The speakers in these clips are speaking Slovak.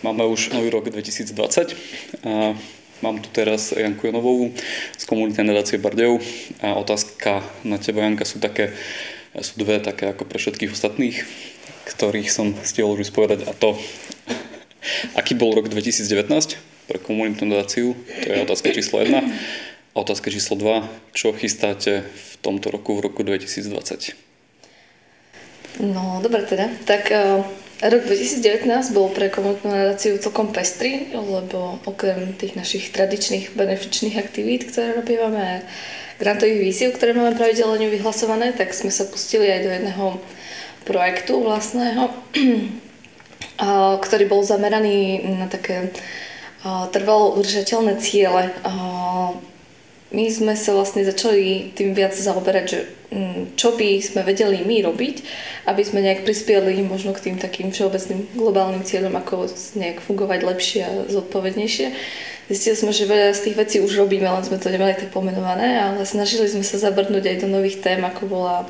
Máme už nový rok 2020 a mám tu teraz Janku Jonovovú z komunitnej nadácie Bardejov a otázka na teba, Janka, sú také, sú dve také ako pre všetkých ostatných, ktorých som stihol už povedať a to, aký bol rok 2019 pre komunitnú nadáciu, to je otázka číslo 1 a otázka číslo 2, čo chystáte v tomto roku, v roku 2020? No, dobre teda. Tak uh Rok 2019 bol pre komunitnú nadáciu celkom pestrý, lebo okrem tých našich tradičných benefičných aktivít, ktoré robíme a grantových víziev, ktoré máme pravidelne vyhlasované, tak sme sa pustili aj do jedného projektu vlastného, ktorý bol zameraný na také trvalo udržateľné ciele my sme sa vlastne začali tým viac zaoberať, že mm, čo by sme vedeli my robiť, aby sme nejak prispieli možno k tým takým všeobecným globálnym cieľom, ako nejak fungovať lepšie a zodpovednejšie. Zistili sme, že veľa z tých vecí už robíme, len sme to nemali tak pomenované, ale snažili sme sa zabrnúť aj do nových tém, ako bola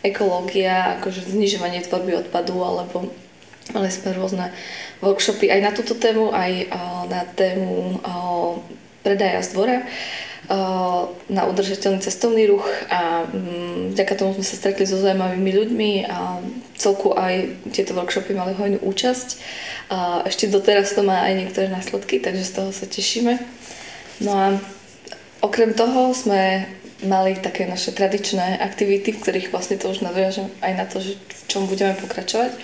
ekológia, akože znižovanie tvorby odpadu, alebo mali sme rôzne workshopy aj na túto tému, aj na tému predaja z dvora na udržateľný cestovný ruch a mm, vďaka tomu sme sa stretli so zaujímavými ľuďmi a celku aj tieto workshopy mali hojnú účasť. A ešte doteraz to má aj niektoré následky, takže z toho sa tešíme. No a okrem toho sme mali také naše tradičné aktivity, v ktorých vlastne to už nadviažem aj na to, že v čom budeme pokračovať.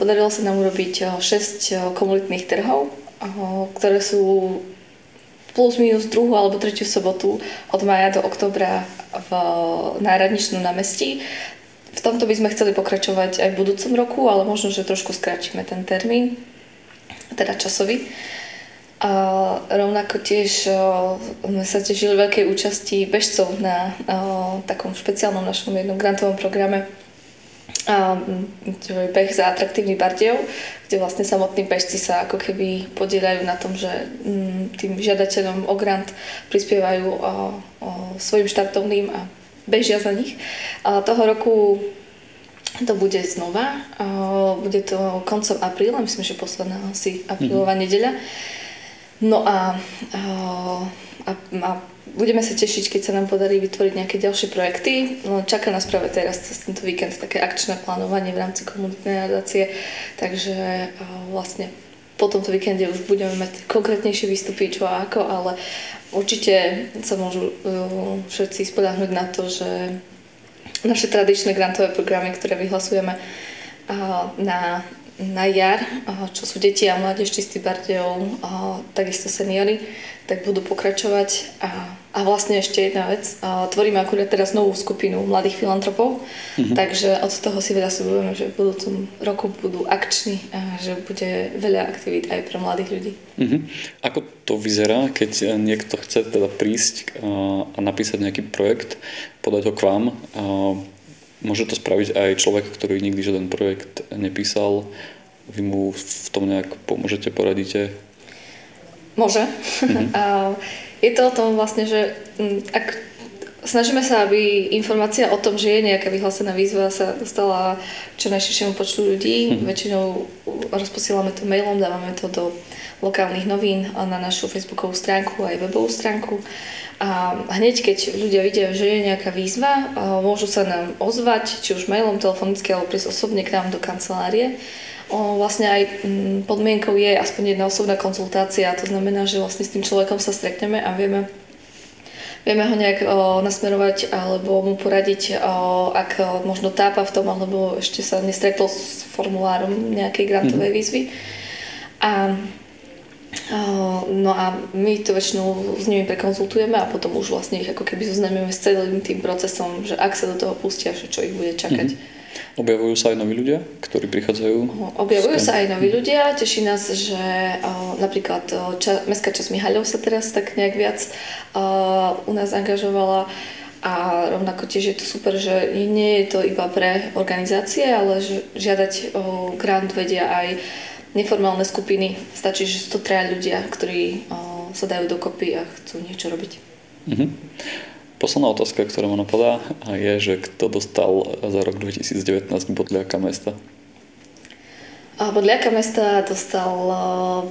Podarilo sa nám urobiť 6 komunitných trhov, ktoré sú plus minus druhú alebo tretiu sobotu od maja do oktobra v, na Radničnom námestí. V tomto by sme chceli pokračovať aj v budúcom roku, ale možno, že trošku skrátime ten termín, teda časový. A rovnako tiež o, sme sa tešili veľkej účasti bežcov na o, takom špeciálnom našom jednom grantovom programe beh za atraktívny Bardejov, kde vlastne samotní bežci sa ako keby podielajú na tom, že m, tým žiadateľom o grant prispievajú o, o svojim štartovným a bežia za nich. A toho roku to bude znova, bude to koncom apríla, myslím, že posledná asi aprílová mm-hmm. nedeľa. No a, a, a, a budeme sa tešiť, keď sa nám podarí vytvoriť nejaké ďalšie projekty. No, čaká nás práve teraz cez tento víkend také akčné plánovanie v rámci komunitnej nadácie, takže vlastne po tomto víkende už budeme mať konkrétnejšie výstupy, čo a ako, ale určite sa môžu všetci spodáhnuť na to, že naše tradičné grantové programy, ktoré vyhlasujeme na na jar, čo sú deti a mládež čistý Bardejov, takisto seniory, tak budú pokračovať. A, a vlastne ešte jedna vec, tvoríme akurát teraz novú skupinu mladých filantropov, mm-hmm. takže od toho si veľa slibujeme, že v budúcom roku budú akční a že bude veľa aktivít aj pre mladých ľudí. Mm-hmm. Ako to vyzerá, keď niekto chce teda prísť a napísať nejaký projekt, podať ho k vám? Môže to spraviť aj človek, ktorý nikdy žiaden projekt nepísal. Vy mu v tom nejak pomôžete, poradíte? Môže. Mm-hmm. je to o tom vlastne, že mm, ak snažíme sa, aby informácia o tom, že je nejaká vyhlásená výzva sa dostala čo najširšiemu počtu ľudí. Mm-hmm. Väčšinou rozposielame to mailom, dávame to do lokálnych novín na našu facebookovú stránku aj webovú stránku. A hneď, keď ľudia vidia, že je nejaká výzva, môžu sa nám ozvať, či už mailom, telefonicky, alebo prísť osobne k nám do kancelárie. O, vlastne aj mm, podmienkou je aspoň jedna osobná konzultácia, to znamená, že vlastne s tým človekom sa stretneme a vieme, vieme ho nejak o, nasmerovať alebo mu poradiť, o, ak o, možno tápa v tom, alebo ešte sa nestretol s formulárom nejakej grantovej mhm. výzvy. A No a my to väčšinou s nimi prekonzultujeme a potom už vlastne ich ako keby zoznamíme s celým tým procesom, že ak sa do toho pustia, že čo ich bude čakať. Mm-hmm. Objavujú sa aj noví ľudia, ktorí prichádzajú? Objavujú sa aj noví ľudia. Teší nás, že o, napríklad o, ča, Mestská časť Mihaľov sa teraz tak nejak viac o, u nás angažovala a rovnako tiež je to super, že nie je to iba pre organizácie, ale že žiadať o grant vedia aj neformálne skupiny, stačí, že sú to traja ľudia, ktorí o, sa dajú dokopy a chcú niečo robiť. Mm-hmm. Posledná otázka, ktorá ma napadá, je, že kto dostal za rok 2019 bodľaka mesta? A Bodliaka mesta dostal eh,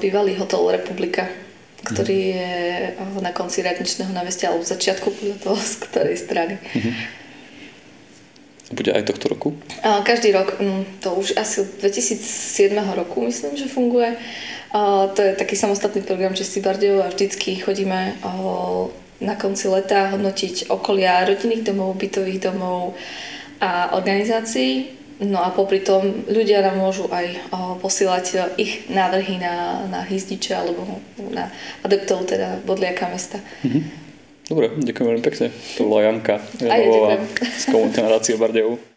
bývalý hotel Republika, ktorý je eh, na konci radničného námestia alebo v začiatku podľa toho, z ktorej strany. Bude aj tohto roku? A Každý rok, mm, to už asi od 2007 roku myslím, že funguje. A To je taký samostatný program Čistý Bardejov a vždycky chodíme o, na konci leta hodnotiť okolia rodinných domov, bytových domov a organizácií. No a popri tom ľudia nám môžu aj posielať ich návrhy na, na hýzdiče alebo na adeptov teda bodliaka mesta. Dobre, ďakujem veľmi pekne. To bola Janka Janovová z nadácie Bardejov.